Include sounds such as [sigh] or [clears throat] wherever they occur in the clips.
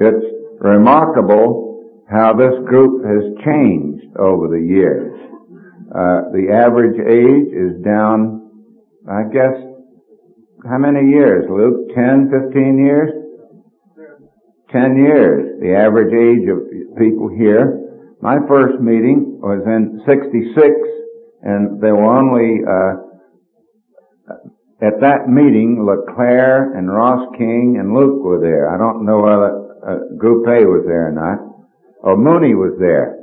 It's remarkable how this group has changed over the years. Uh, the average age is down, I guess, how many years, Luke? 10, 15 years? 10 years, the average age of people here. My first meeting was in 66, and there were only, uh, at that meeting, LeClaire and Ross King and Luke were there. I don't know whether uh, Group A was there or not. Oh, Mooney was there.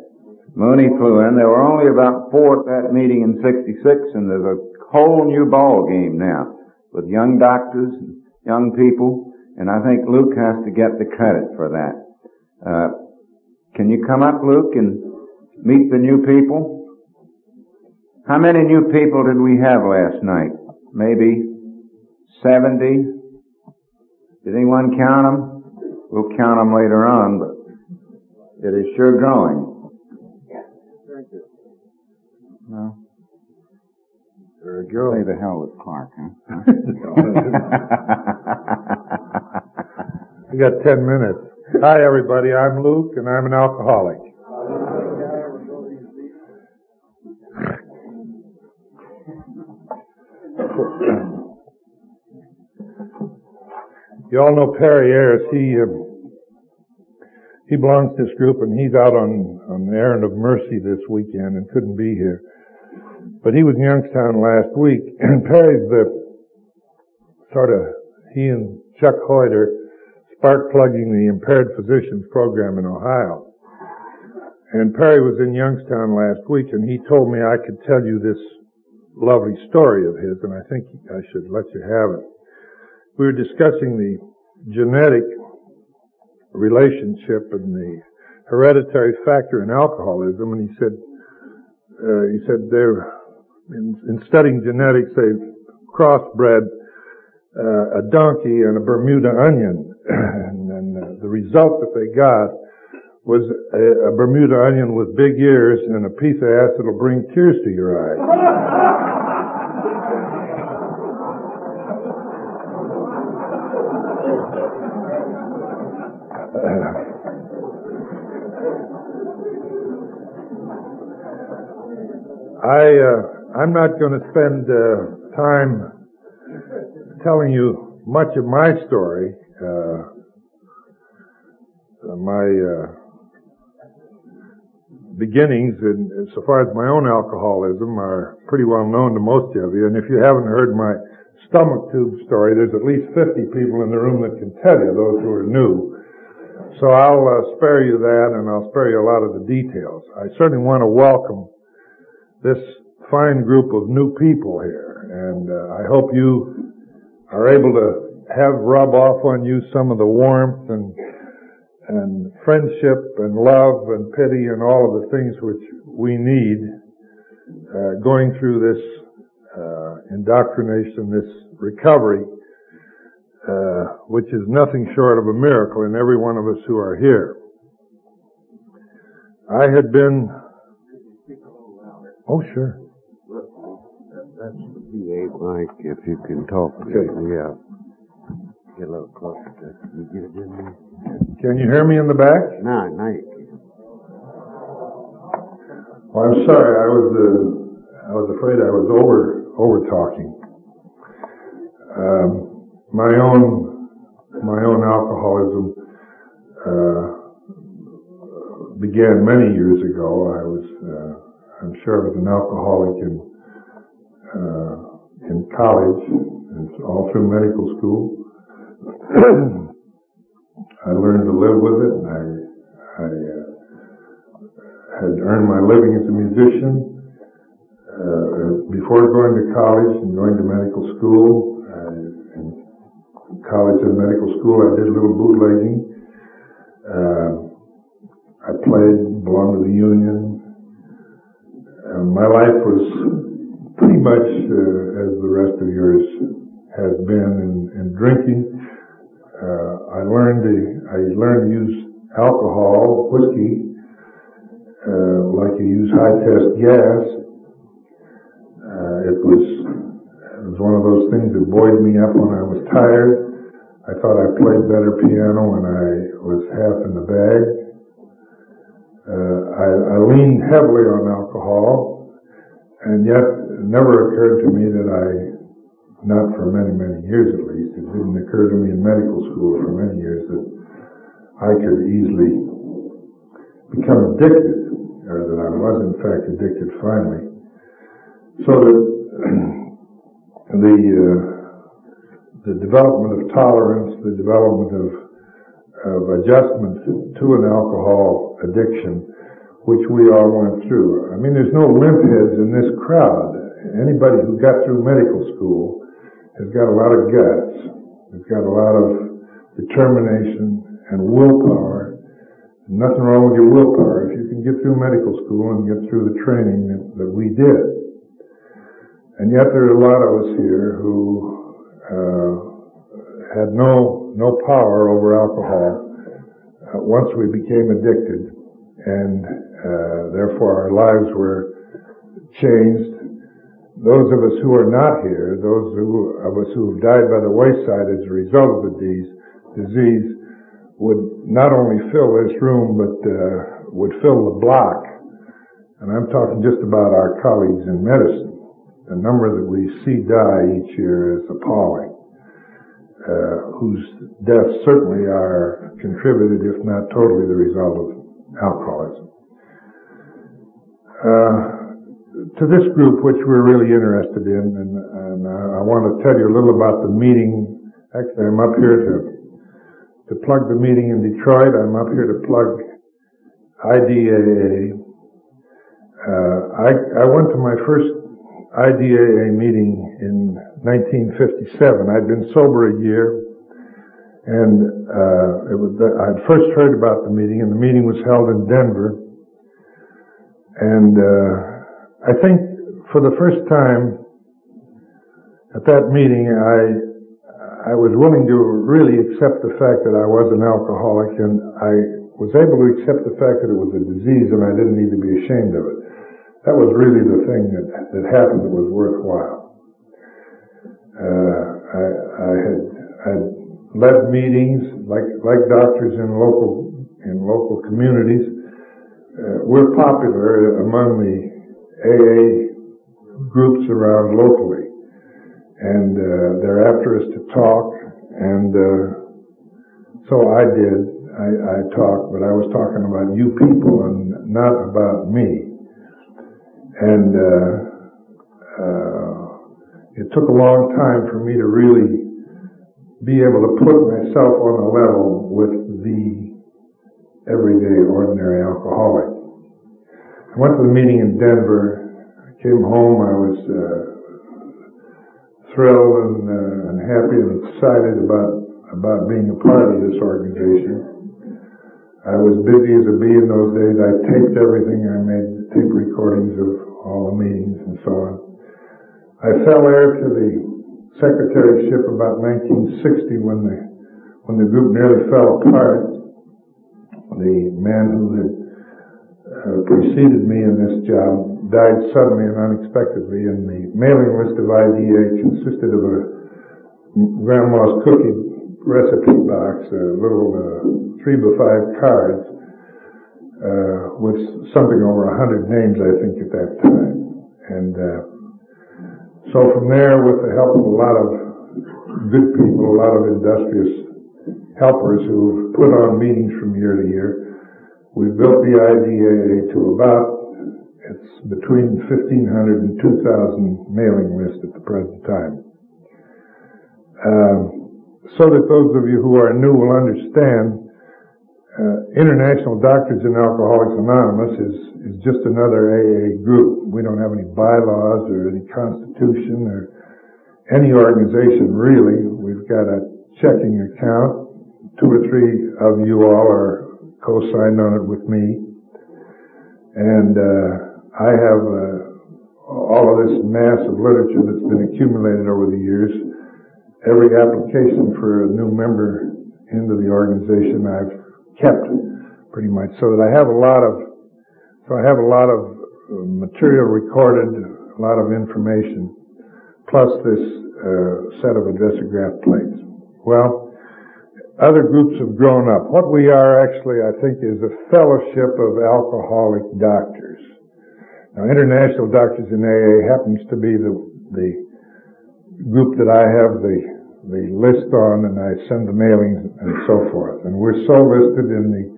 Mooney flew in. There were only about four at that meeting in 66, and there's a whole new ball game now with young doctors and young people, and I think Luke has to get the credit for that. Uh, can you come up, Luke, and meet the new people? How many new people did we have last night? Maybe 70? Did anyone count them? We'll count them later on, but it is sure growing. No. There you go. Play the hell with Clark, huh? [laughs] we got ten minutes. Hi everybody, I'm Luke and I'm an alcoholic. You all know Perry Ayers. He uh, he belongs to this group, and he's out on on the errand of mercy this weekend and couldn't be here. But he was in Youngstown last week, [clears throat] and Perry's the sort of he and Chuck Hoyt spark plugging the impaired physicians program in Ohio. And Perry was in Youngstown last week, and he told me I could tell you this lovely story of his, and I think I should let you have it. We were discussing the genetic relationship and the hereditary factor in alcoholism, and he said, uh, he said they're in, in, studying genetics, they've crossbred uh, a donkey and a Bermuda onion, [clears throat] and, and uh, the result that they got was a, a Bermuda onion with big ears and a piece of ass that'll bring tears to your eyes. [laughs] I, uh, I'm not going to spend uh, time telling you much of my story. Uh, my uh, beginnings, in, so far as my own alcoholism, are pretty well known to most of you. And if you haven't heard my stomach tube story, there's at least 50 people in the room that can tell you, those who are new. So I'll uh, spare you that, and I'll spare you a lot of the details. I certainly want to welcome this fine group of new people here, and uh, I hope you are able to have rub off on you some of the warmth and and friendship and love and pity and all of the things which we need uh, going through this uh, indoctrination, this recovery, uh, which is nothing short of a miracle in every one of us who are here. I had been Oh, sure. That's the VA mic, if you can talk. Okay. Yeah. Get a little closer to You get it in there? Can you hear me in the back? No, now you can. Well, I'm sorry. I was, uh, I was afraid I was over, over talking. Um, my own, my own alcoholism, uh, began many years ago. I was, uh, I'm sure I was an alcoholic in uh, in college and all through medical school. [clears throat] I learned to live with it, and I I uh, had earned my living as a musician. Uh, before going to college and going to medical school, I, in college and medical school, I did a little bootlegging. Uh, I played, belonged to the union, my life was pretty much uh, as the rest of yours has been in, in drinking. Uh, I learned to I learned to use alcohol, whiskey, uh, like you use high test gas. Uh, it was it was one of those things that buoyed me up when I was tired. I thought I played better piano when I was half in the bag. Uh, I, I leaned heavily on alcohol, and yet it never occurred to me that I, not for many, many years at least, it didn't occur to me in medical school for many years that I could easily become addicted, or that I was in fact addicted finally. So that [clears throat] the uh, the development of tolerance, the development of of adjustment to an alcohol addiction, which we all went through. I mean, there's no limp heads in this crowd. Anybody who got through medical school has got a lot of guts, has got a lot of determination and willpower. Nothing wrong with your willpower if you can get through medical school and get through the training that, that we did. And yet there are a lot of us here who uh, had no no power over alcohol uh, once we became addicted, and uh, therefore our lives were changed. Those of us who are not here, those who, of us who have died by the wayside as a result of the disease, would not only fill this room, but uh, would fill the block. And I'm talking just about our colleagues in medicine. The number that we see die each year is appalling, uh, whose deaths certainly are contributed, if not totally, the result of alcoholism. Uh, to this group, which we're really interested in, and, and uh, I want to tell you a little about the meeting. Actually, I'm up here to to plug the meeting in Detroit. I'm up here to plug IDAA. Uh, I, I went to my first IDAA meeting in 1957. I'd been sober a year, and uh, it was I had first heard about the meeting, and the meeting was held in Denver. And uh, I think for the first time at that meeting, I I was willing to really accept the fact that I was an alcoholic and I was able to accept the fact that it was a disease and I didn't need to be ashamed of it. That was really the thing that, that happened that was worthwhile. Uh, I, I had, I had led meetings like, like doctors in local, in local communities. Uh, we're popular among the AA groups around locally and uh, they're after us to talk, and uh, so I did. I, I talked, but I was talking about you people and not about me. And uh, uh, it took a long time for me to really be able to put myself on a level with the everyday ordinary alcoholic. I went to the meeting in Denver. I came home. I was uh, thrilled and, uh, and happy and excited about about being a part of this organization. I was busy as a bee in those days. I taped everything. I made tape recordings of all the meetings and so on. I fell heir to the secretaryship about 1960 when the when the group nearly fell apart. The man who had uh, preceded me in this job died suddenly and unexpectedly, and the mailing list of IDA consisted of a grandma's cookie recipe box, a little uh, three by five cards uh, with something over a hundred names, I think, at that time. And uh, so from there, with the help of a lot of good people, a lot of industrious helpers who've put on meetings from year to year, we built the IDA to about it's between 1,500 and 2,000 mailing list at the present time. Um, so that those of you who are new will understand, uh, International Doctors and Alcoholics Anonymous is, is just another AA group. We don't have any bylaws or any constitution or any organization really. We've got a checking account. Two or three of you all are co-signed on it with me. And, uh, I have uh, all of this mass of literature that's been accumulated over the years. Every application for a new member into the organization I've kept pretty much so that I have a lot of, so I have a lot of uh, material recorded, a lot of information, plus this uh, set of addressograph plates. Well, other groups have grown up. What we are actually, I think, is a fellowship of alcoholic doctors. Now, International Doctors in AA happens to be the, the group that I have the, the list on and I send the mailings and so forth. And we're so listed in the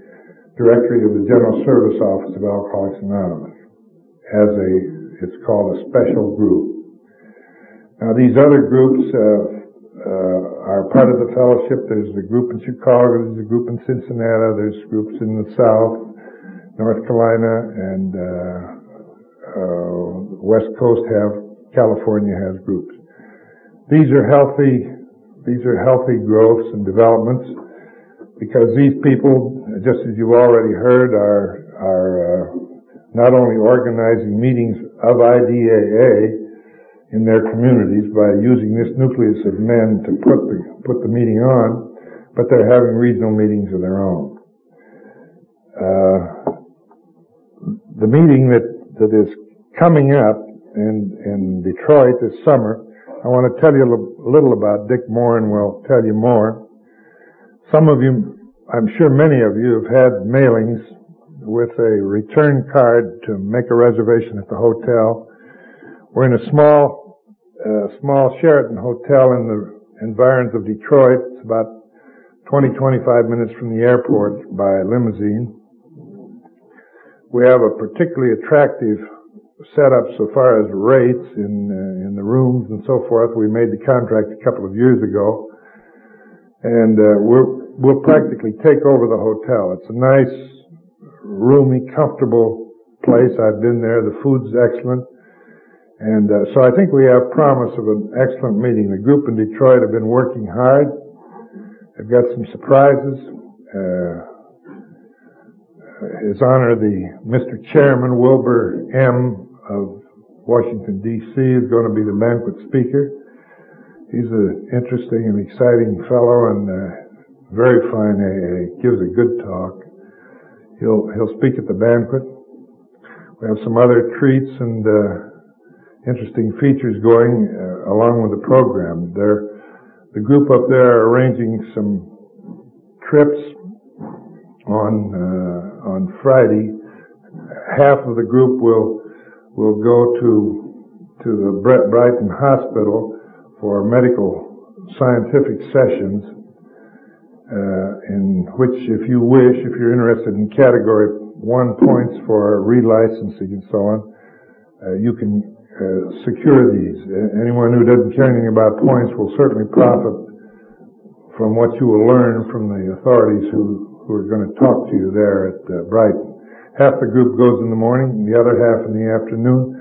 directory of the General Service Office of Alcoholics Anonymous as a, it's called a special group. Now these other groups, uh, uh, are part of the fellowship. There's a group in Chicago, there's a group in Cincinnati, there's groups in the South, North Carolina, and uh, uh, West Coast have, California has groups. These are healthy, these are healthy growths and developments because these people, just as you've already heard, are, are uh, not only organizing meetings of IDAA, in their communities by using this nucleus of men to put the, put the meeting on, but they're having regional meetings of their own. Uh, the meeting that, that is coming up in, in Detroit this summer, I want to tell you a little about Dick Moore and we'll tell you more. Some of you, I'm sure many of you have had mailings with a return card to make a reservation at the hotel. We're in a small a small Sheraton hotel in the environs of Detroit. It's about 20, 25 minutes from the airport by limousine. We have a particularly attractive setup so far as rates in uh, in the rooms and so forth. We made the contract a couple of years ago, and uh, we'll we'll practically take over the hotel. It's a nice, roomy, comfortable place. I've been there. The food's excellent. And uh, so I think we have promise of an excellent meeting. The group in Detroit have been working hard. They've got some surprises. Uh, His Honor, the Mr. Chairman Wilbur M. of Washington D.C. is going to be the banquet speaker. He's an interesting and exciting fellow and uh, very fine AA. Gives a good talk. He'll he'll speak at the banquet. We have some other treats and. Uh, interesting features going uh, along with the program. They're, the group up there are arranging some trips on uh, on Friday. Half of the group will will go to to the Brett Brighton Hospital for medical scientific sessions, in which, if you wish, if you're interested in category one points for relicensing and so on, uh, you can uh, secure these. Anyone who doesn't care anything about points will certainly profit from what you will learn from the authorities who, who are going to talk to you there at uh, Brighton. Half the group goes in the morning, the other half in the afternoon.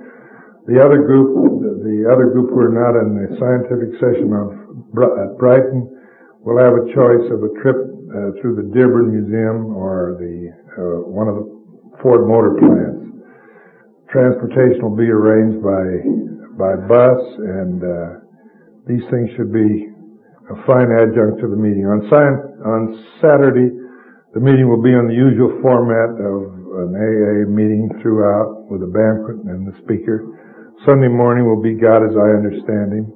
The other group, the other group who are not in the scientific session at Brighton will have a choice of a trip uh, through the Dearborn Museum or the uh, one of the Ford Motor plants transportation will be arranged by by bus, and uh, these things should be a fine adjunct to the meeting. On, on Saturday, the meeting will be on the usual format of an AA meeting throughout with a banquet and the speaker. Sunday morning will be God as I understand Him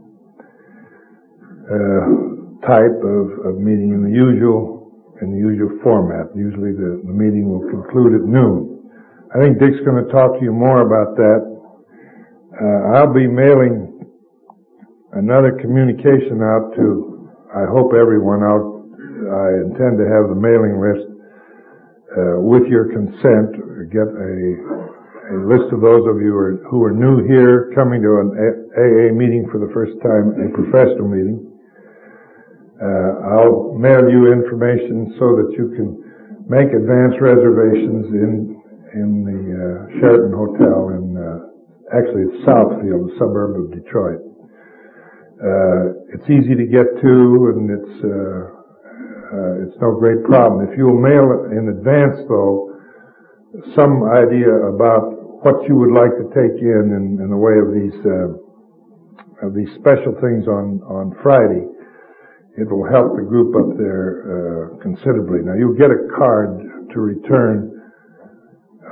uh, type of, of meeting in the usual in the usual format. Usually the, the meeting will conclude at noon. I think Dick's going to talk to you more about that. Uh, I'll be mailing another communication out to, I hope everyone out, I intend to have the mailing list, uh, with your consent, get a, a list of those of you who are, who are new here, coming to an AA meeting for the first time, a professional meeting. Uh, I'll mail you information so that you can make advance reservations in in the uh, Sheraton Hotel in uh, actually it's Southfield, a suburb of Detroit. Uh, it's easy to get to, and it's uh, uh, it's no great problem. If you'll mail in advance, though, some idea about what you would like to take in in, in the way of these uh, of these special things on on Friday, it will help the group up there considerably. Now you'll get a card to return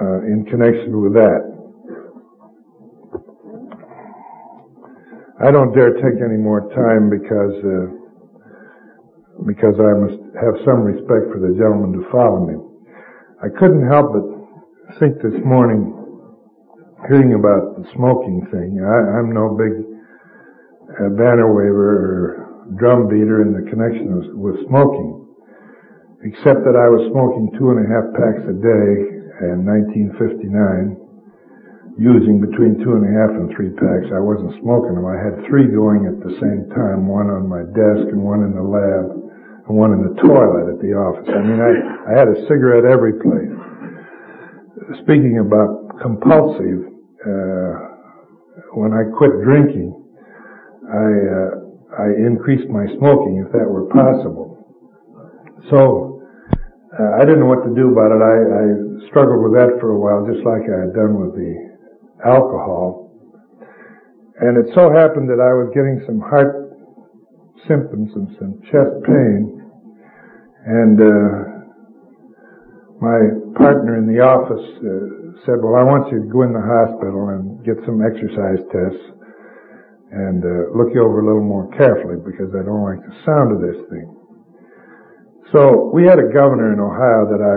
uh, in connection with that. I don't dare take any more time because uh, because I must have some respect for the gentleman to follow me. I couldn't help but think this morning, hearing about the smoking thing. I, am no big uh, banner waver or drum beater in the connection with, with smoking, except that I was smoking two and a half packs a day in 1959 using between two and a half and three packs. I wasn't smoking them. I had three going at the same time, one on my desk and one in the lab and one in the toilet at the office. I mean, I, I had a cigarette every place. Speaking about compulsive, uh, when I quit drinking, I, uh, I increased my smoking if that were possible. So, uh, I didn't know what to do about it. I, I struggled with that for a while, just like I had done with the alcohol. And it so happened that I was getting some heart symptoms and some chest pain. And uh, my partner in the office uh, said, well, I want you to go in the hospital and get some exercise tests and uh, look you over a little more carefully because I don't like the sound of this thing. So we had a governor in Ohio that I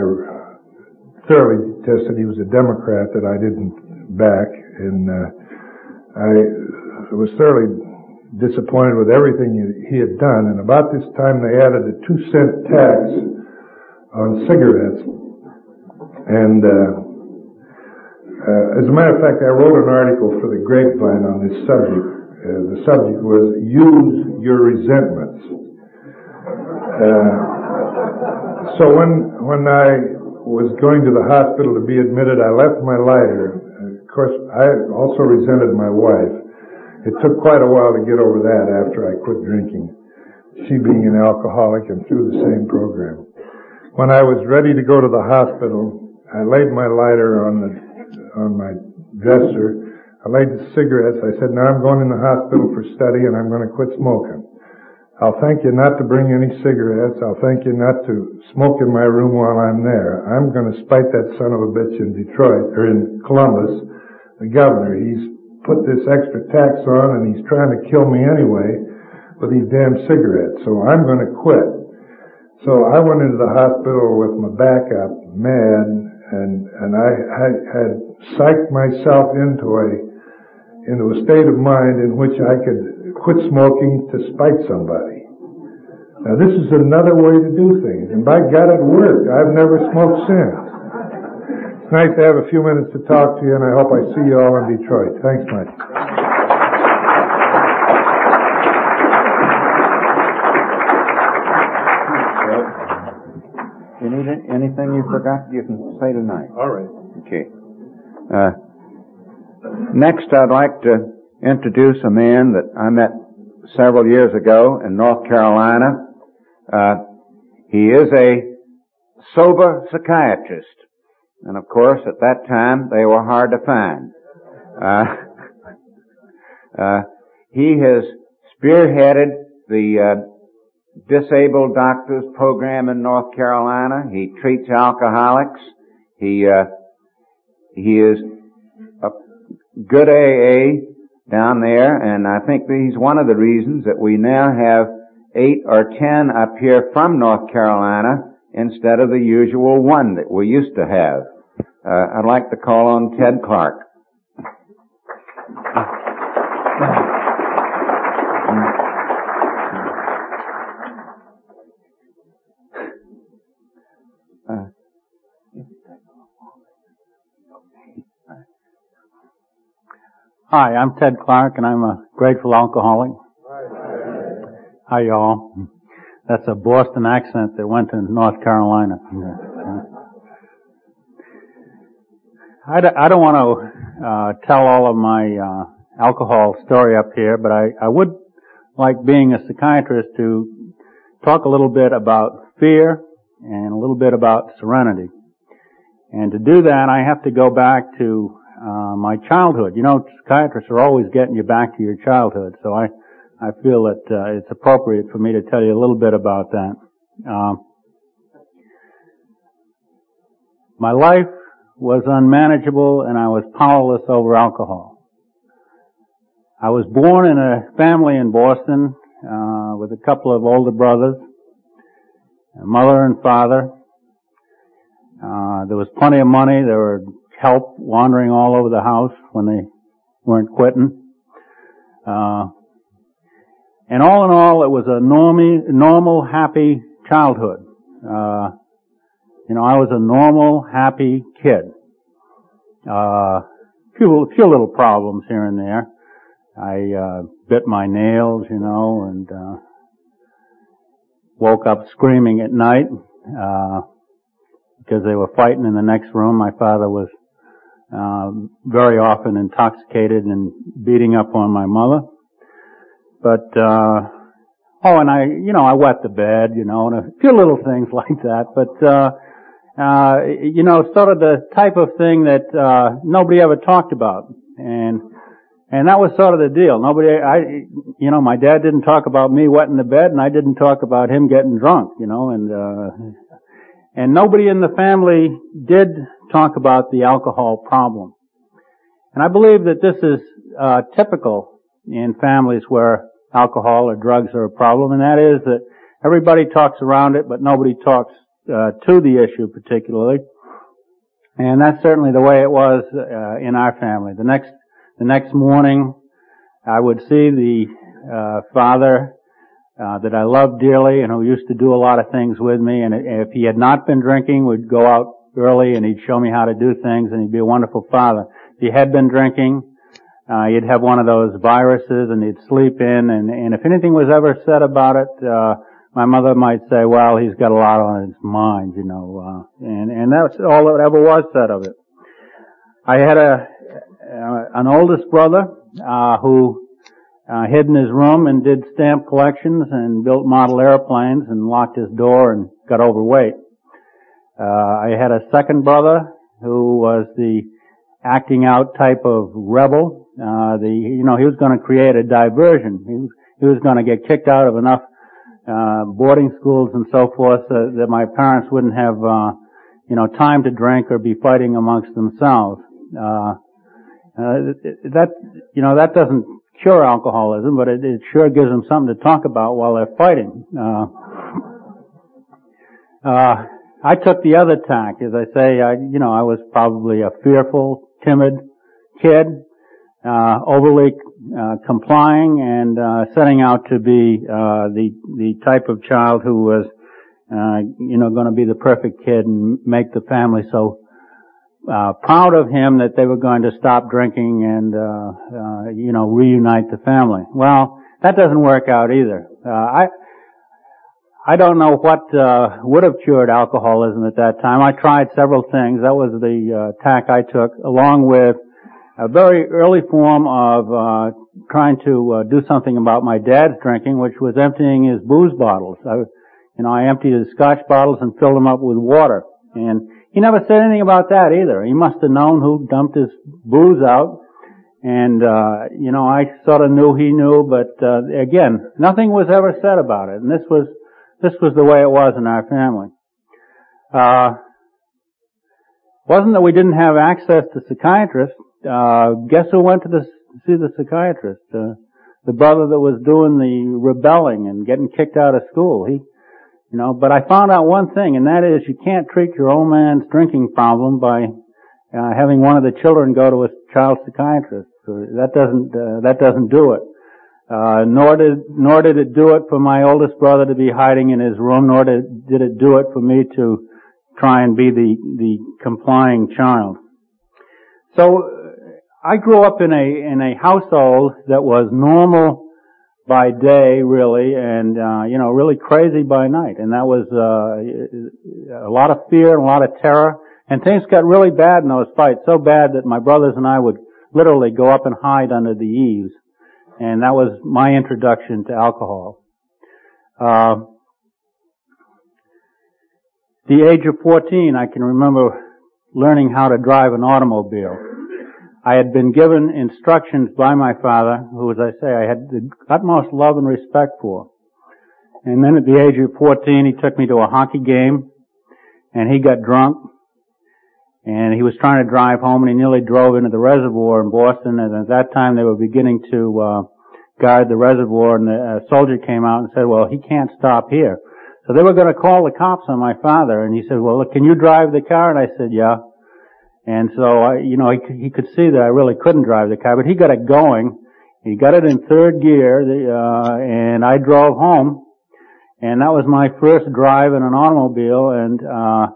thoroughly detested. He was a Democrat that I didn't back, and uh, I was thoroughly disappointed with everything he had done. And about this time, they added a two cent tax on cigarettes. And uh, uh, as a matter of fact, I wrote an article for the Grapevine on this subject. Uh, the subject was "Use Your Resentments." Uh, so when when I was going to the hospital to be admitted, I left my lighter Of course, I also resented my wife. It took quite a while to get over that after I quit drinking. She being an alcoholic and through the same program. When I was ready to go to the hospital, I laid my lighter on the, on my dresser. I laid the cigarettes. I said, now I'm going in the hospital for study and I'm going to quit smoking. I'll thank you not to bring any cigarettes. I'll thank you not to smoke in my room while I'm there. I'm going to spite that son of a bitch in Detroit, or in Columbus, the governor. He's put this extra tax on and he's trying to kill me anyway with these damn cigarettes. So I'm going to quit. So I went into the hospital with my back up, mad, and, and I, I had psyched myself into a, into a state of mind in which I could quit smoking to spite somebody. Now this is another way to do things, and by God it worked. I've never smoked since It's nice to have a few minutes to talk to you, and I hope I see you all in Detroit. Thanks much. You need anything you forgot, you can say tonight. All right. Okay. Uh, next, I'd like to introduce a man that I met several years ago in North Carolina. Uh, he is a sober psychiatrist. And of course, at that time, they were hard to find. Uh, [laughs] uh, he has spearheaded the uh, disabled doctors program in North Carolina. He treats alcoholics. He uh, he is good AA down there, and I think he's one of the reasons that we now have eight or ten up here from North Carolina instead of the usual one that we used to have. Uh, I'd like to call on Ted Clark. Hi, I'm Ted Clark, and I'm a grateful alcoholic. Hi, y'all. That's a Boston accent that went to North Carolina. I don't want to uh, tell all of my uh, alcohol story up here, but I, I would like being a psychiatrist to talk a little bit about fear and a little bit about serenity. And to do that, I have to go back to uh, my childhood. You know, psychiatrists are always getting you back to your childhood, so I I feel that uh, it's appropriate for me to tell you a little bit about that. Uh, my life was unmanageable and I was powerless over alcohol. I was born in a family in Boston uh, with a couple of older brothers. a mother and father. Uh, there was plenty of money. There were help wandering all over the house when they weren't quitting. Uh, and all in all, it was a normy, normal, happy childhood. Uh, you know, I was a normal, happy kid. Uh, few, few little problems here and there. I, uh, bit my nails, you know, and, uh, woke up screaming at night, uh, because they were fighting in the next room. My father was, uh, very often intoxicated and beating up on my mother. But, uh, oh, and I, you know, I wet the bed, you know, and a few little things [laughs] like that. But, uh, uh, you know, sort of the type of thing that, uh, nobody ever talked about. And, and that was sort of the deal. Nobody, I, you know, my dad didn't talk about me wetting the bed and I didn't talk about him getting drunk, you know, and, uh, and nobody in the family did talk about the alcohol problem. And I believe that this is, uh, typical in families where alcohol or drugs are a problem, and that is that everybody talks around it, but nobody talks uh, to the issue particularly. And that's certainly the way it was uh, in our family. The next the next morning, I would see the uh, father uh, that I loved dearly and who used to do a lot of things with me. And if he had not been drinking, we'd go out early and he'd show me how to do things, and he'd be a wonderful father. If he had been drinking, uh, you'd have one of those viruses and he'd sleep in and, and if anything was ever said about it, uh, my mother might say, well, he's got a lot on his mind, you know, uh, and, and that's all that ever was said of it. I had a, uh, an oldest brother, uh, who, uh, hid in his room and did stamp collections and built model airplanes and locked his door and got overweight. Uh, I had a second brother who was the acting out type of rebel uh, the, you know, he was going to create a diversion. He was, he was going to get kicked out of enough, uh, boarding schools and so forth uh, that my parents wouldn't have, uh, you know, time to drink or be fighting amongst themselves. Uh, uh, that, you know, that doesn't cure alcoholism, but it, it sure gives them something to talk about while they're fighting. Uh, uh, I took the other tack, as I say, I, you know, I was probably a fearful, timid kid, uh, overly uh, complying and uh, setting out to be uh, the the type of child who was uh, you know going to be the perfect kid and make the family so uh, proud of him that they were going to stop drinking and you know reunite the family. Well, that doesn't work out either. I I don't know what uh, would have cured alcoholism at that time. I tried several things. That was the uh, tack I took, along with a very early form of uh, trying to uh, do something about my dad's drinking, which was emptying his booze bottles. I, you know, I emptied his scotch bottles and filled them up with water. And he never said anything about that either. He must have known who dumped his booze out. And, uh, you know, I sort of knew he knew, but, uh, again, nothing was ever said about it. And this was, this was the way it was in our family. Uh, wasn't that we didn't have access to psychiatrists uh, guess who went to the, see the psychiatrist? Uh, the brother that was doing the rebelling and getting kicked out of school. He, you know, but I found out one thing, and that is you can't treat your old man's drinking problem by uh, having one of the children go to a child psychiatrist. That doesn't uh, that doesn't do it. Uh, nor did nor did it do it for my oldest brother to be hiding in his room. Nor did did it do it for me to try and be the the complying child. So I grew up in a in a household that was normal by day, really, and uh, you know, really crazy by night, and that was uh, a lot of fear and a lot of terror. And things got really bad in those fights, so bad that my brothers and I would literally go up and hide under the eaves, and that was my introduction to alcohol. Uh, the age of 14, I can remember learning how to drive an automobile. I had been given instructions by my father, who, as I say, I had the utmost love and respect for. And then at the age of 14, he took me to a hockey game, and he got drunk, and he was trying to drive home, and he nearly drove into the reservoir in Boston, and at that time they were beginning to uh, guard the reservoir, and a soldier came out and said, well, he can't stop here. So they were going to call the cops on my father, and he said, "Well, look, can you drive the car?" And I said, "Yeah." And so I, you know, he, he could see that I really couldn't drive the car, but he got it going. He got it in third gear, uh, and I drove home, and that was my first drive in an automobile. And uh,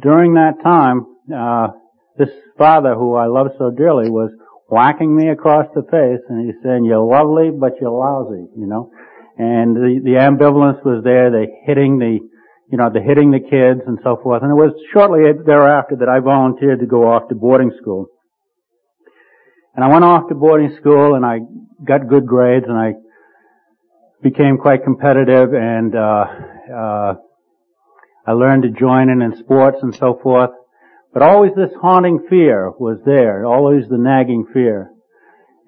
during that time, uh, this father, who I love so dearly, was whacking me across the face, and he's saying, "You're lovely, but you're lousy," you know. And the the ambivalence was there. The hitting the you know, the hitting the kids and so forth. And it was shortly thereafter that I volunteered to go off to boarding school. And I went off to boarding school and I got good grades and I became quite competitive and, uh, uh, I learned to join in in sports and so forth. But always this haunting fear was there, always the nagging fear.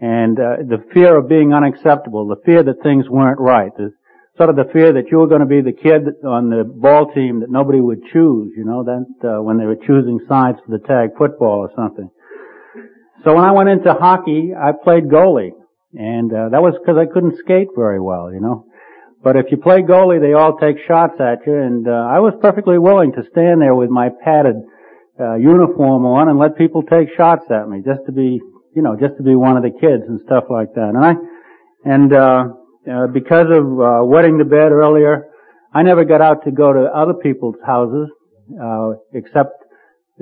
And, uh, the fear of being unacceptable, the fear that things weren't right, the, sort of the fear that you were going to be the kid on the ball team that nobody would choose, you know, that uh, when they were choosing sides for the tag football or something. So when I went into hockey, I played goalie, and uh, that was because I couldn't skate very well, you know. But if you play goalie, they all take shots at you, and uh, I was perfectly willing to stand there with my padded uh, uniform on and let people take shots at me, just to be, you know, just to be one of the kids and stuff like that. And I, and uh, uh, because of uh, wetting the bed earlier, I never got out to go to other people's houses, uh, except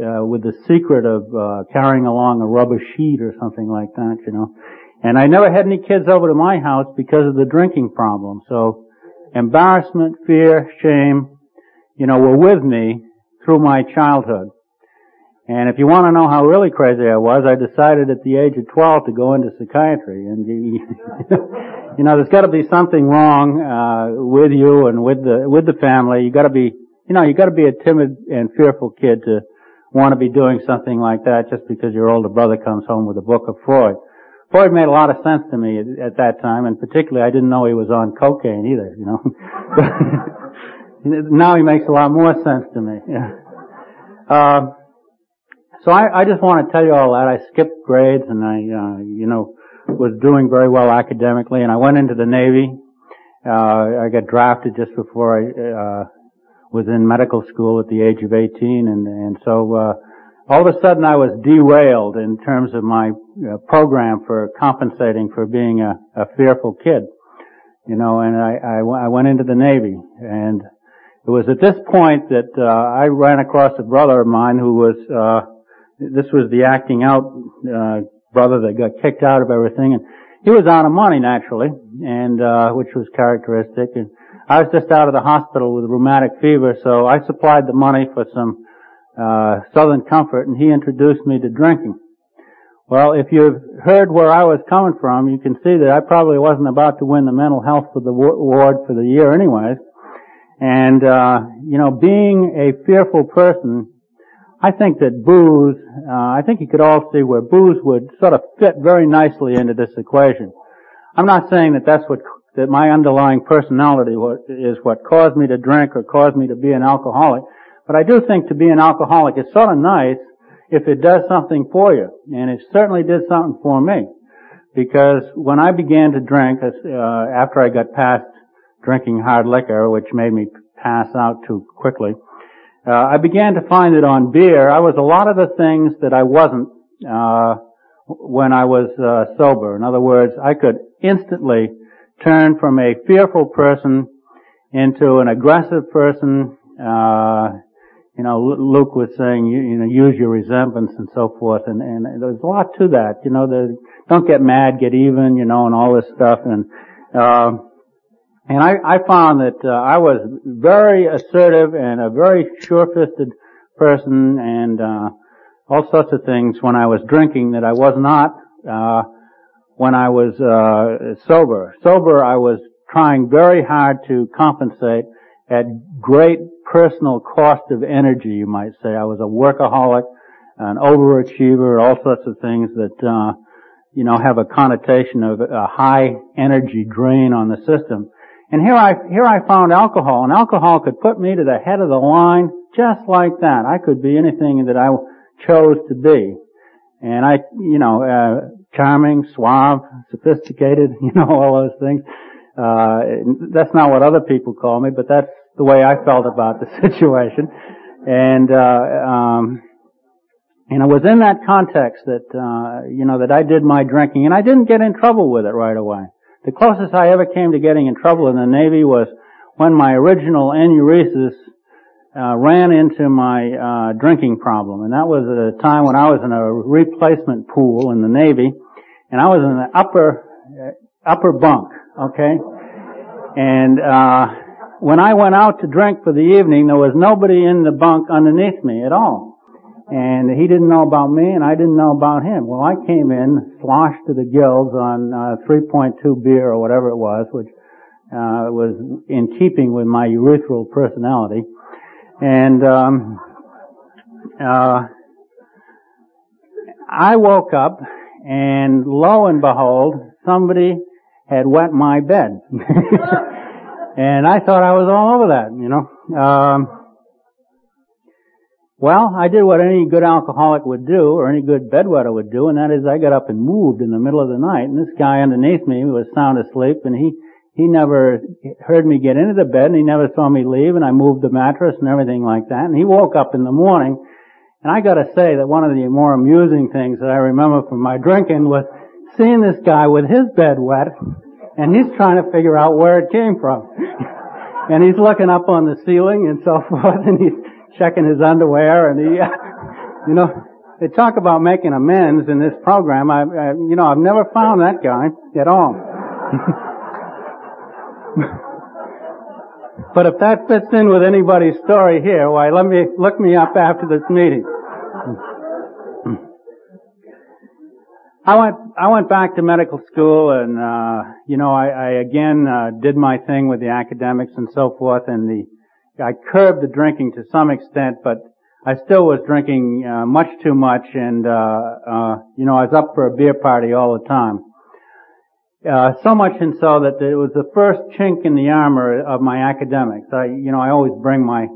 uh, with the secret of uh, carrying along a rubber sheet or something like that, you know. And I never had any kids over to my house because of the drinking problem. So embarrassment, fear, shame, you know, were with me through my childhood. And if you want to know how really crazy I was, I decided at the age of 12 to go into psychiatry. And [laughs] [laughs] you, know, there's got to be something wrong uh, with you and with the with the family. You got to be, you know, you got to be a timid and fearful kid to want to be doing something like that just because your older brother comes home with a book of Freud. Freud made a lot of sense to me at, at that time, and particularly I didn't know he was on cocaine either. You know, [laughs] now he makes a lot more sense to me. Yeah. Uh, so I, I just want to tell you all that. I skipped grades and I, uh, you know, was doing very well academically and I went into the Navy. Uh, I got drafted just before I, uh, was in medical school at the age of 18 and, and so, uh, all of a sudden I was derailed in terms of my uh, program for compensating for being a, a fearful kid. You know, and I, I, I went into the Navy and it was at this point that, uh, I ran across a brother of mine who was, uh, this was the acting out uh, brother that got kicked out of everything, and he was out of money naturally, and uh, which was characteristic. And I was just out of the hospital with rheumatic fever, so I supplied the money for some uh, Southern Comfort, and he introduced me to drinking. Well, if you've heard where I was coming from, you can see that I probably wasn't about to win the mental health for the ward for the year anyways. And, uh, you know, being a fearful person I think that booze, uh, I think you could all see where booze would sort of fit very nicely into this equation. I'm not saying that that's what, that my underlying personality is what caused me to drink or caused me to be an alcoholic, but I do think to be an alcoholic is sort of nice if it does something for you. And it certainly did something for me. Because when I began to drink, uh, after I got past drinking hard liquor, which made me pass out too quickly, uh, I began to find that on beer, I was a lot of the things that I wasn't uh, when I was uh, sober. In other words, I could instantly turn from a fearful person into an aggressive person. Uh, you know, Luke was saying, you, you, know, use your resentments and so forth, and, and there's a lot to that. You know, the, don't get mad, get even, you know, and all this stuff. And uh, and I, I found that uh, I was very assertive and a very sure-fisted person and uh, all sorts of things when I was drinking that I was not uh, when I was uh, sober. Sober, I was trying very hard to compensate at great personal cost of energy, you might say. I was a workaholic, an overachiever, all sorts of things that, uh, you know, have a connotation of a high energy drain on the system. And here I, here I found alcohol, and alcohol could put me to the head of the line just like that. I could be anything that I chose to be. And I, you know, uh, charming, suave, sophisticated, [laughs] you know, all those things. Uh, that's not what other people call me, but that's, the way I felt about the [laughs] situation. And, uh, um, and it was in that context that, uh, you know, that I did my drinking, and I didn't get in trouble with it right away. The closest I ever came to getting in trouble in the Navy was when my original enuresis uh, ran into my uh, drinking problem, and that was at a time when I was in a replacement pool in the Navy, and I was in the upper uh, upper bunk, okay, and uh, when I went out to drink for the evening, there was nobody in the bunk underneath me at all. And he didn't know about me and I didn't know about him. Well, I came in, sloshed to the gills on uh, 3.2 beer or whatever it was, which uh, was in keeping with my urethral personality. And um, uh, I woke up and lo and behold, somebody had wet my bed. [laughs] And I thought I was all over that, you know. Um, well, I did what any good alcoholic would do, or any good bedwetter would do, and that is I got up and moved in the middle of the night, and this guy underneath me was sound asleep, and he, he never heard me get into the bed, and he never saw me leave, and I moved the mattress and everything like that, and he woke up in the morning, and I gotta say that one of the more amusing things that I remember from my drinking was seeing this guy with his bed wet, and he's trying to figure out where it came from. [laughs] and he's looking up on the ceiling and so [laughs] forth, and he's checking his underwear, and he, [laughs] you know, they talk about making amends in this program. I, I you know, I've never found that guy at all. [laughs] but if that fits in with anybody's story here, why, let me look me up after this meeting. I went I went back to medical school, and uh, you know I, I again uh, did my thing with the academics and so forth, and the I curbed the drinking to some extent, but I still was drinking uh, much too much, and uh, uh, you know I was up for a beer party all the time. Uh, so much and so that it was the first chink in the armor of my academics. I, you know, I always bring my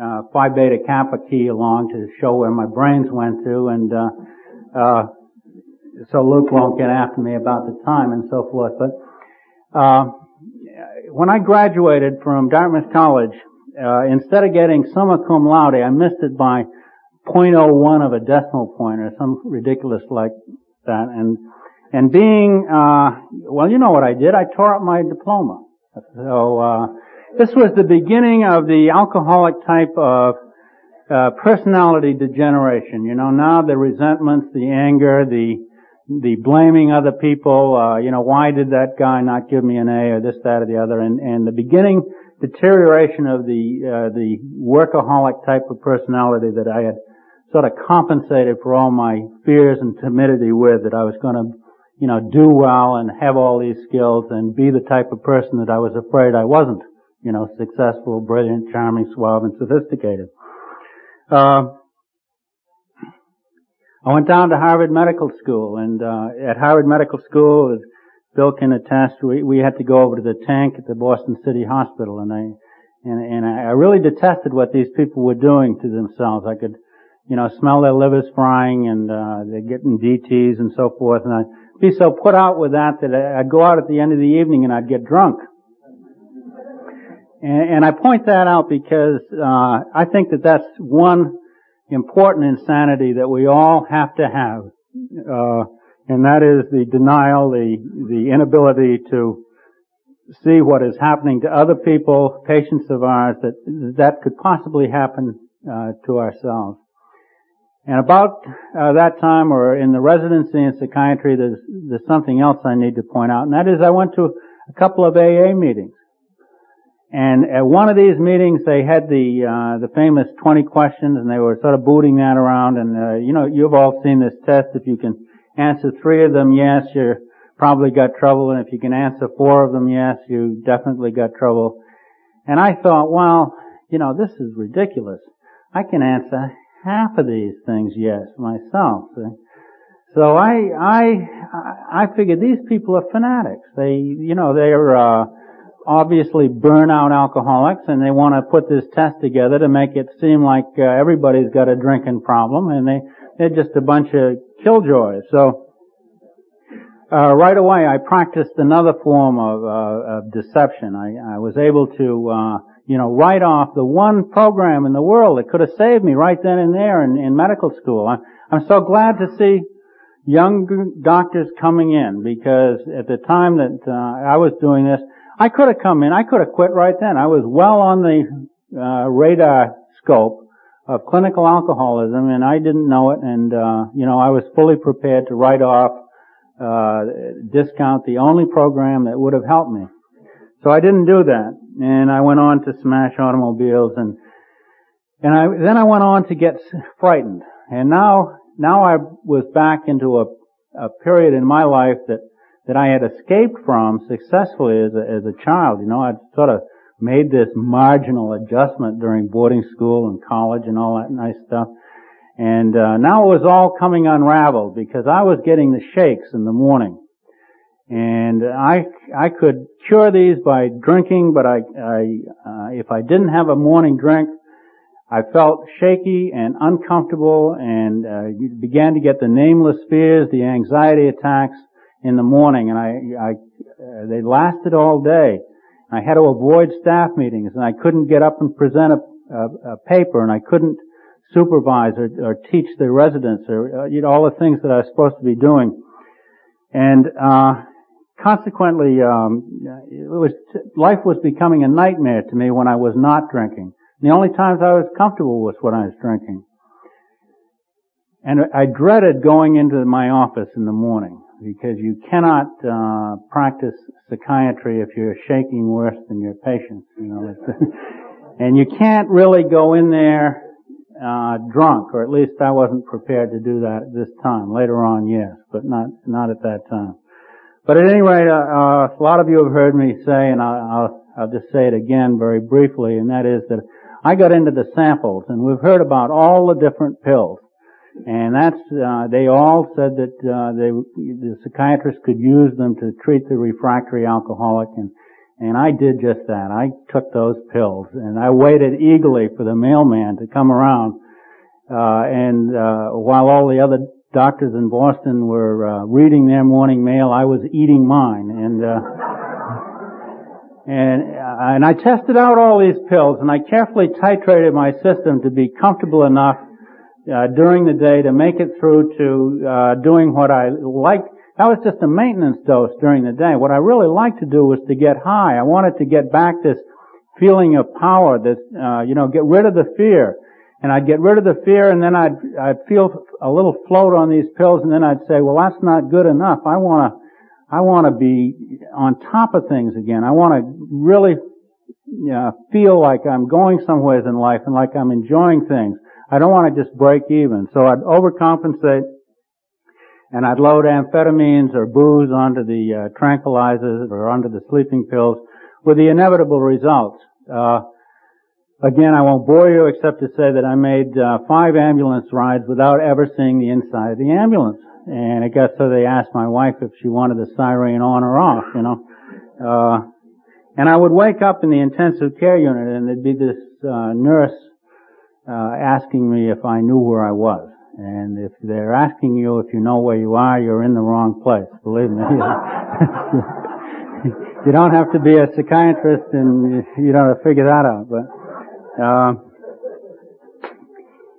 uh, Phi Beta Kappa key along to show where my brains went to, and uh, uh, so Luke won't get after me about the time and so forth. But uh, when I graduated from Dartmouth College, uh, instead of getting summa cum laude, I missed it by 0.01 of a decimal point or some ridiculous like that. And and being uh, well, you know what I did? I tore up my diploma. So uh, this was the beginning of the alcoholic type of uh, personality degeneration. You know, now the resentments, the anger, the the blaming other people, uh, you know, why did that guy not give me an A or this, that, or the other, and, and the beginning deterioration of the, uh, the workaholic type of personality that I had sort of compensated for all my fears and timidity with, that I was gonna, you know, do well and have all these skills and be the type of person that I was afraid I wasn't, you know, successful, brilliant, charming, suave, and sophisticated. Uh, I went down to Harvard Medical School, and uh, at Harvard Medical School, Bill can attest, we, we had to go over to the tank at the Boston City Hospital, and I and, and I really detested what these people were doing to themselves. I could, you know, smell their livers frying, and uh, they're getting DTS and so forth, and I'd be so put out with that that I'd go out at the end of the evening and I'd get drunk. And, and I point that out because uh, I think that that's one important insanity that we all have to have, uh, and that is the denial, the the inability to see what is happening to other people, patients of ours, that that could possibly happen uh, to ourselves. And about uh, that time, or in the residency in psychiatry, there's there's something else I need to point out, and that is I went to a couple of AA meetings. And at one of these meetings, they had the uh, the famous 20 questions, and they were sort of booting that around. And uh, you know, you've all seen this test. If you can answer three of them yes, you probably got trouble, and if you can answer four of them yes, you definitely got trouble. And I thought, well, you know, this is ridiculous. I can answer half of these things yes myself. So I I I figured these people are fanatics. They you know they're uh, obviously burnout alcoholics and they want to put this test together to make it seem like uh, everybody's got a drinking problem and they, they're just a bunch of killjoys. So, uh, right away I practiced another form of, uh, of deception. I, I, was able to, uh, you know, write off the one program in the world that could have saved me right then and there in, in medical school. I, I'm so glad to see young doctors coming in because at the time that uh, I was doing this, I could have come in, I could have quit right then. I was well on the uh, radar scope of clinical alcoholism and I didn't know it and, uh, you know, I was fully prepared to write off, uh, discount the only program that would have helped me. So I didn't do that and I went on to smash automobiles and, and I, then I went on to get frightened and now, now I was back into a, a period in my life that, that I had escaped from successfully as a, as a child. You know, I'd sort of made this marginal adjustment during boarding school and college and all that nice stuff. And uh, now it was all coming unraveled because I was getting the shakes in the morning. And I I could cure these by drinking, but I I uh, if I didn't have a morning drink, I felt shaky and uncomfortable, and uh, began to get the nameless fears, the anxiety attacks in the morning, and I I uh, they lasted all day. I had to avoid staff meetings, and I couldn't get up and present a, a, a paper, and I couldn't supervise or, or teach the residents, or uh, you know, all the things that I was supposed to be doing. And uh, consequently, um, it was life was becoming a nightmare to me when I was not drinking. The only times I was comfortable was when I was drinking. And I dreaded going into my office in the morning because you cannot uh, practice psychiatry if you're shaking worse than your patients. You know, [laughs] and you can't really go in there uh, drunk, or at least I wasn't prepared to do that at this time. Later on, yes, but not not at that time. But at any rate, uh, uh, a lot of you have heard me say, and I'll, I'll, I'll just say it again very briefly, and that is that I got into the samples, and we've heard about all the different pills. And that's, uh, they all said that, uh, they, the psychiatrist could use them to treat the refractory alcoholic. And, and I did just that. I took those pills and I waited eagerly for the mailman to come around, uh, and, uh, while all the other doctors in Boston were, uh, reading their morning mail, I was eating mine. And, uh, and, uh, and I tested out all these pills and I carefully titrated my system to be comfortable enough uh, during the day to make it through to uh, doing what I like. That was just a maintenance dose during the day. What I really liked to do was to get high. I wanted to get back this feeling of power, this, uh, you know, get rid of the fear. And I'd get rid of the fear and then I'd, I'd feel a little float on these pills and then I'd say, well that's not good enough. I wanna, I wanna be on top of things again. I wanna really, know, feel like I'm going somewhere in life and like I'm enjoying things. I don't want to just break even. So I'd overcompensate and I'd load amphetamines or booze onto the uh, tranquilizers or onto the sleeping pills with the inevitable results. Uh, again, I won't bore you except to say that I made uh, five ambulance rides without ever seeing the inside of the ambulance. And I guess so they asked my wife if she wanted the siren on or off, you know. Uh, and I would wake up in the intensive care unit and there'd be this uh, nurse uh, asking me if I knew where I was. And if they're asking you if you know where you are, you're in the wrong place. Believe me. [laughs] you don't have to be a psychiatrist and you don't have to figure that out. But uh,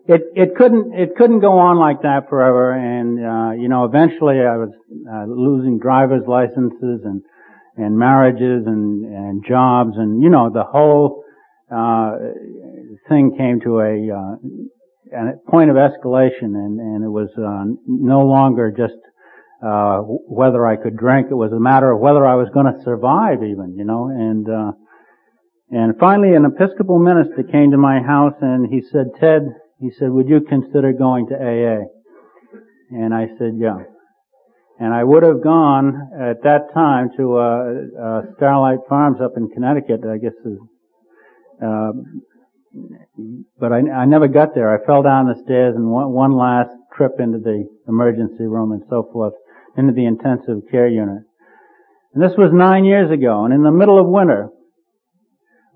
it it couldn't it couldn't go on like that forever. And uh, you know, eventually I was uh, losing driver's licenses and and marriages and and jobs and you know the whole uh, thing came to a, uh, a point of escalation, and, and it was uh, no longer just uh, whether I could drink. It was a matter of whether I was going to survive, even you know. And uh, and finally, an Episcopal minister came to my house, and he said, "Ted," he said, "Would you consider going to AA?" And I said, "Yeah." And I would have gone at that time to uh, uh, Starlight Farms up in Connecticut. I guess uh, but I, I never got there. I fell down the stairs and one, one last trip into the emergency room and so forth, into the intensive care unit. And this was nine years ago, and in the middle of winter,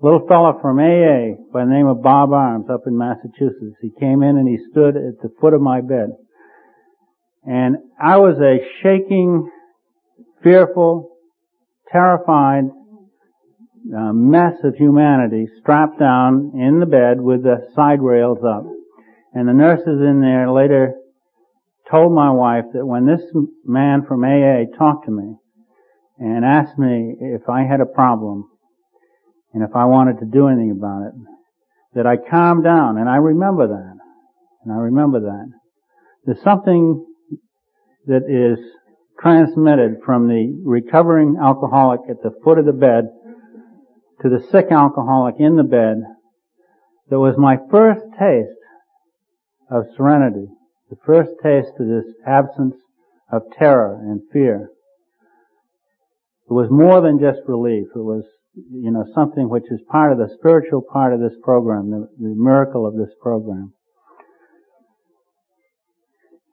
a little fellow from AA by the name of Bob Arms up in Massachusetts, he came in and he stood at the foot of my bed. And I was a shaking, fearful, terrified uh, mess of humanity strapped down in the bed with the side rails up. And the nurses in there later told my wife that when this man from AA talked to me and asked me if I had a problem and if I wanted to do anything about it, that I calmed down. And I remember that. And I remember that. There's something that is transmitted from the recovering alcoholic at the foot of the bed to the sick alcoholic in the bed that was my first taste of serenity, the first taste of this absence of terror and fear. It was more than just relief. It was, you know, something which is part of the spiritual part of this program, the, the miracle of this program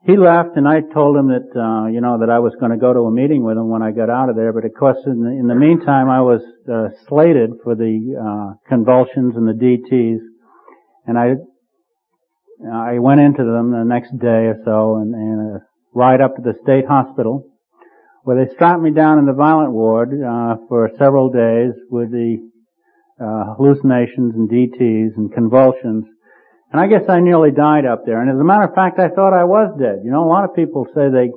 he left and I told him that, uh, you know, that I was going to go to a meeting with him when I got out of there. But of course, in the, in the meantime, I was uh, slated for the uh, convulsions and the DTs, and I I went into them the next day or so, and, and uh, ride up to the state hospital, where they strapped me down in the violent ward uh, for several days with the uh, hallucinations and DTs and convulsions. And I guess I nearly died up there. And as a matter of fact, I thought I was dead. You know, a lot of people say they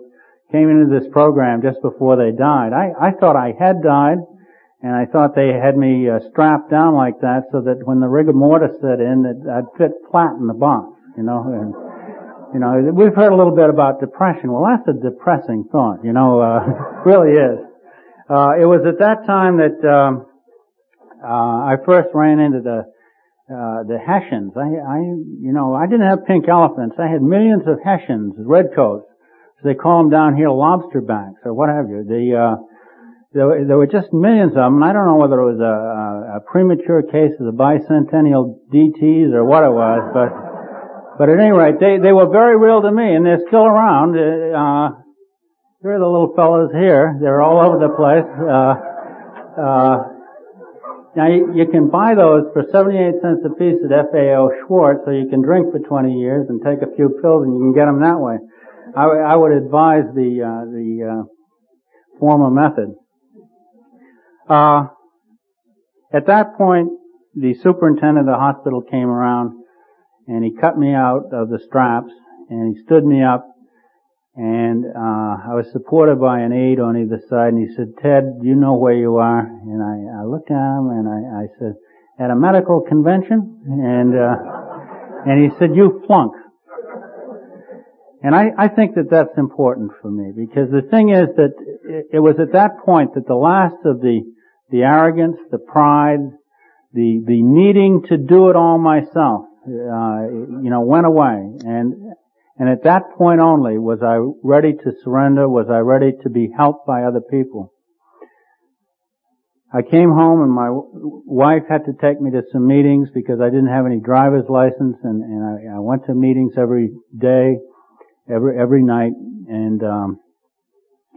came into this program just before they died. I, I thought I had died, and I thought they had me uh, strapped down like that so that when the rigor mortis set in, that I'd fit flat in the box. You know, and you know, we've heard a little bit about depression. Well, that's a depressing thought. You know, uh, [laughs] really is. Uh, it was at that time that um, uh, I first ran into the uh, the Hessians. I, I, you know, I didn't have pink elephants. I had millions of Hessians, redcoats. So they call them down here lobster backs or what have you. The, uh, there, there were just millions of them. I don't know whether it was a, a premature case of the bicentennial DTs or what it was, but, but at any rate, they, they were very real to me and they're still around. Uh, here are the little fellows here. They're all over the place. Uh, uh, now you, you, can buy those for 78 cents a piece at FAO Schwarz, so you can drink for 20 years and take a few pills and you can get them that way. I, I would advise the, uh, the, uh, former method. Uh, at that point, the superintendent of the hospital came around and he cut me out of the straps and he stood me up and uh, I was supported by an aide on either side, and he said, "Ted, you know where you are." And I, I looked at him and I, I said, "At a medical convention," and uh, and he said, "You flunk." And I, I think that that's important for me because the thing is that it, it was at that point that the last of the the arrogance, the pride, the the needing to do it all myself, uh, you know, went away, and and at that point only was I ready to surrender, was I ready to be helped by other people. I came home and my wife had to take me to some meetings because I didn't have any driver's license and, and I, I went to meetings every day, every, every night and, um,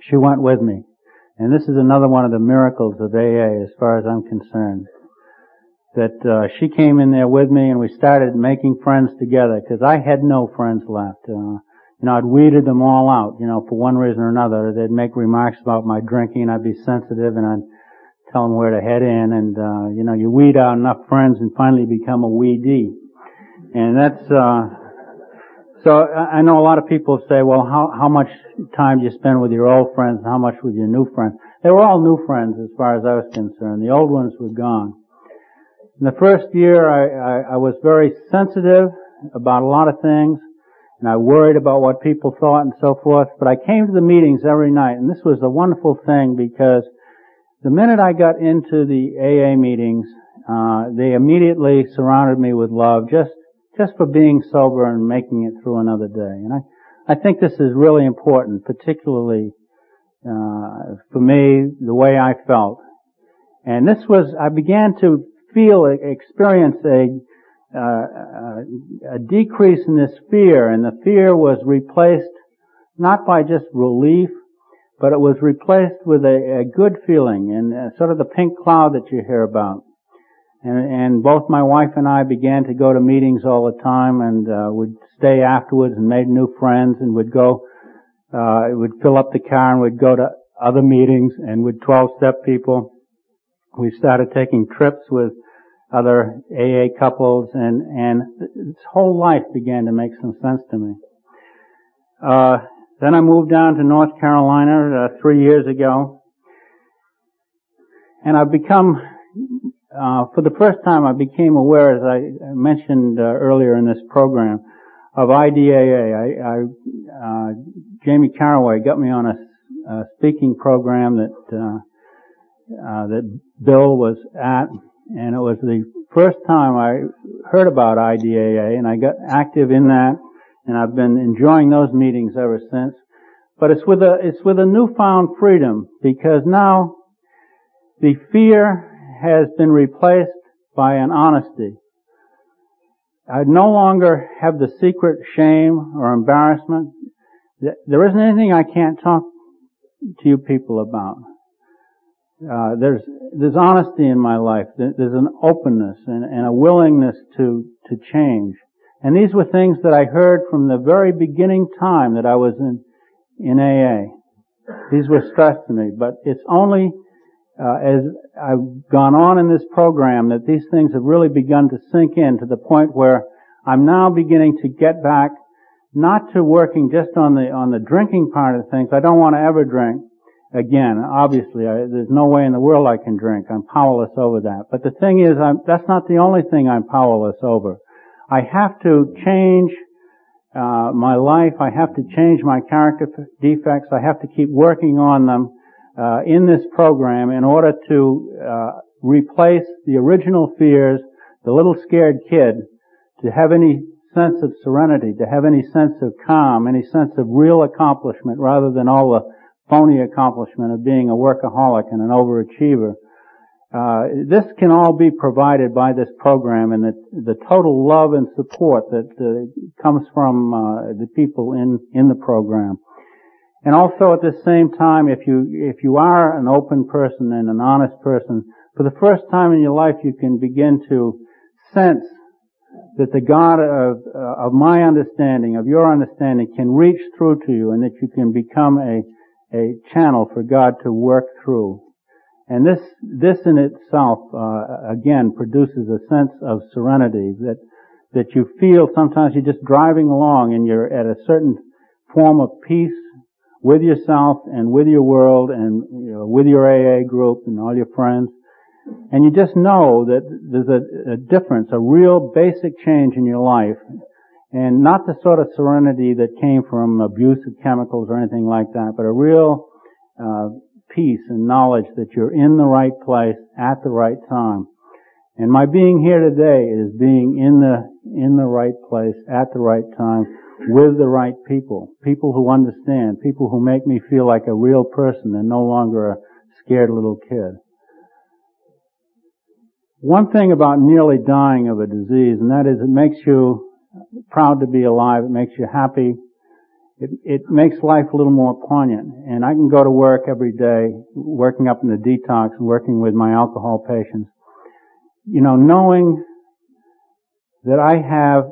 she went with me. And this is another one of the miracles of AA as far as I'm concerned that uh, she came in there with me and we started making friends together because I had no friends left. Uh, you know, I'd weeded them all out, you know, for one reason or another. They'd make remarks about my drinking, I'd be sensitive and I'd tell them where to head in and, uh, you know, you weed out enough friends and finally become a weedee. And that's, uh, so I know a lot of people say, well, how, how much time do you spend with your old friends and how much with your new friends? They were all new friends as far as I was concerned. The old ones were gone. In the first year, I, I, I was very sensitive about a lot of things, and I worried about what people thought and so forth, but I came to the meetings every night, and this was a wonderful thing because the minute I got into the AA meetings, uh, they immediately surrounded me with love just just for being sober and making it through another day. And I I think this is really important, particularly uh, for me, the way I felt. And this was I began to feel, experience a, uh, a decrease in this fear, and the fear was replaced not by just relief, but it was replaced with a, a good feeling and uh, sort of the pink cloud that you hear about. And, and, both my wife and I began to go to meetings all the time and uh, would stay afterwards and made new friends and would go, uh, would fill up the car and would go to other meetings and with 12 step people we started taking trips with other AA couples and, and this whole life began to make some sense to me. Uh, then I moved down to North Carolina uh, three years ago, and I've become, uh, for the first time, I became aware, as I mentioned uh, earlier in this program, of IDAA. I, I uh, Jamie Caraway got me on a, a speaking program that uh, that Bill was at, and it was the first time I heard about IDAA, and I got active in that and I've been enjoying those meetings ever since. But it's with a, it's with a newfound freedom because now the fear has been replaced by an honesty. I no longer have the secret shame or embarrassment. There isn't anything I can't talk to you people about. Uh, there's there's honesty in my life. There's an openness and, and a willingness to to change. And these were things that I heard from the very beginning time that I was in, in AA. These were stressed to me, but it's only uh, as I've gone on in this program that these things have really begun to sink in to the point where I'm now beginning to get back not to working just on the on the drinking part of things. I don't want to ever drink again. Obviously, I, there's no way in the world I can drink. I'm powerless over that. But the thing is, I'm, that's not the only thing I'm powerless over. I have to change uh, my life. I have to change my character defects. I have to keep working on them uh, in this program in order to uh, replace the original fears, the little scared kid, to have any sense of serenity, to have any sense of calm, any sense of real accomplishment rather than all the phony accomplishment of being a workaholic and an overachiever. Uh, this can all be provided by this program and the, the total love and support that uh, comes from uh, the people in, in the program. And also at the same time, if you, if you are an open person and an honest person, for the first time in your life you can begin to sense that the God of, uh, of my understanding, of your understanding, can reach through to you and that you can become a, a channel for God to work through. And this, this in itself, uh, again, produces a sense of serenity that, that you feel sometimes you're just driving along and you're at a certain form of peace with yourself and with your world and you know, with your AA group and all your friends. And you just know that there's a, a difference, a real basic change in your life. And not the sort of serenity that came from abuse of chemicals or anything like that, but a real uh, peace and knowledge that you're in the right place at the right time. And my being here today is being in the, in the right place at the right time with the right people. People who understand. People who make me feel like a real person and no longer a scared little kid. One thing about nearly dying of a disease, and that is it makes you proud to be alive, it makes you happy, it, it makes life a little more poignant. And I can go to work every day, working up in the detox working with my alcohol patients. You know, knowing that I have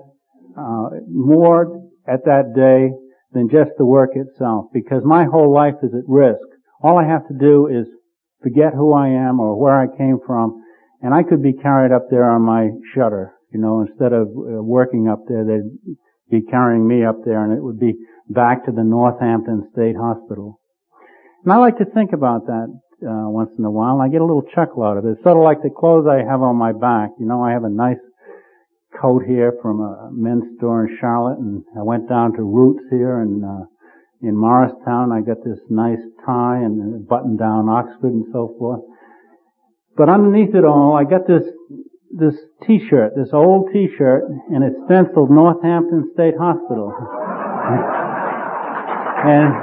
uh, more at that day than just the work itself, because my whole life is at risk. All I have to do is forget who I am or where I came from, and I could be carried up there on my shutter. You know, instead of uh, working up there, they'd be carrying me up there, and it would be back to the Northampton State Hospital. And I like to think about that uh, once in a while, I get a little chuckle out of it. It's sort of like the clothes I have on my back. You know, I have a nice coat here from a men's store in Charlotte, and I went down to Roots here and uh, in Morristown. I got this nice tie and button down Oxford and so forth. But underneath it all, I got this this T-shirt, this old T-shirt, and it's stenciled Northampton State Hospital. [laughs] And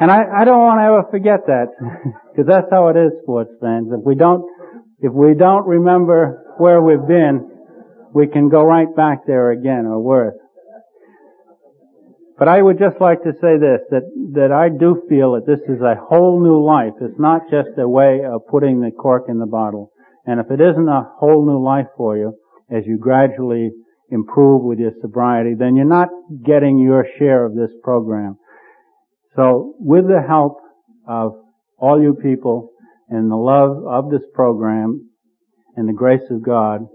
and I, I don't want to ever forget that [laughs] because that's how it is, sports fans. If we don't if we don't remember where we've been, we can go right back there again or worse. But I would just like to say this, that, that I do feel that this is a whole new life. It's not just a way of putting the cork in the bottle. And if it isn't a whole new life for you, as you gradually improve with your sobriety, then you're not getting your share of this program. So with the help of all you people and the love of this program and the grace of God,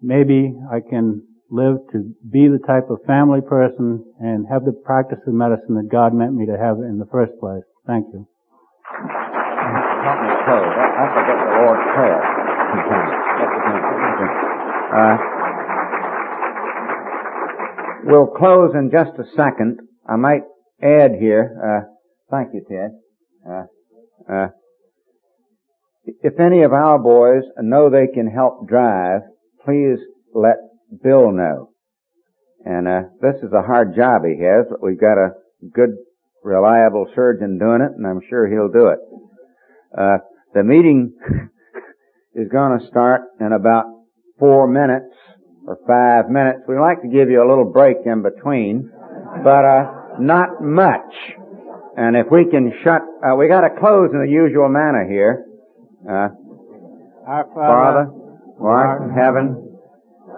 maybe I can live to be the type of family person and have the practice of medicine that God meant me to have in the first place. Thank you. I forget the Lord's Prayer. Uh, we'll close in just a second. I might add here, uh, thank you, Ted. Uh, uh, if any of our boys know they can help drive, please let Bill know. And uh, this is a hard job he has, but we've got a good, reliable surgeon doing it, and I'm sure he'll do it. Uh, the meeting [laughs] is going to start in about four minutes or five minutes. We like to give you a little break in between, but uh, not much. And if we can shut, uh, we got to close in the usual manner here. Uh, Our Father, who art in heaven,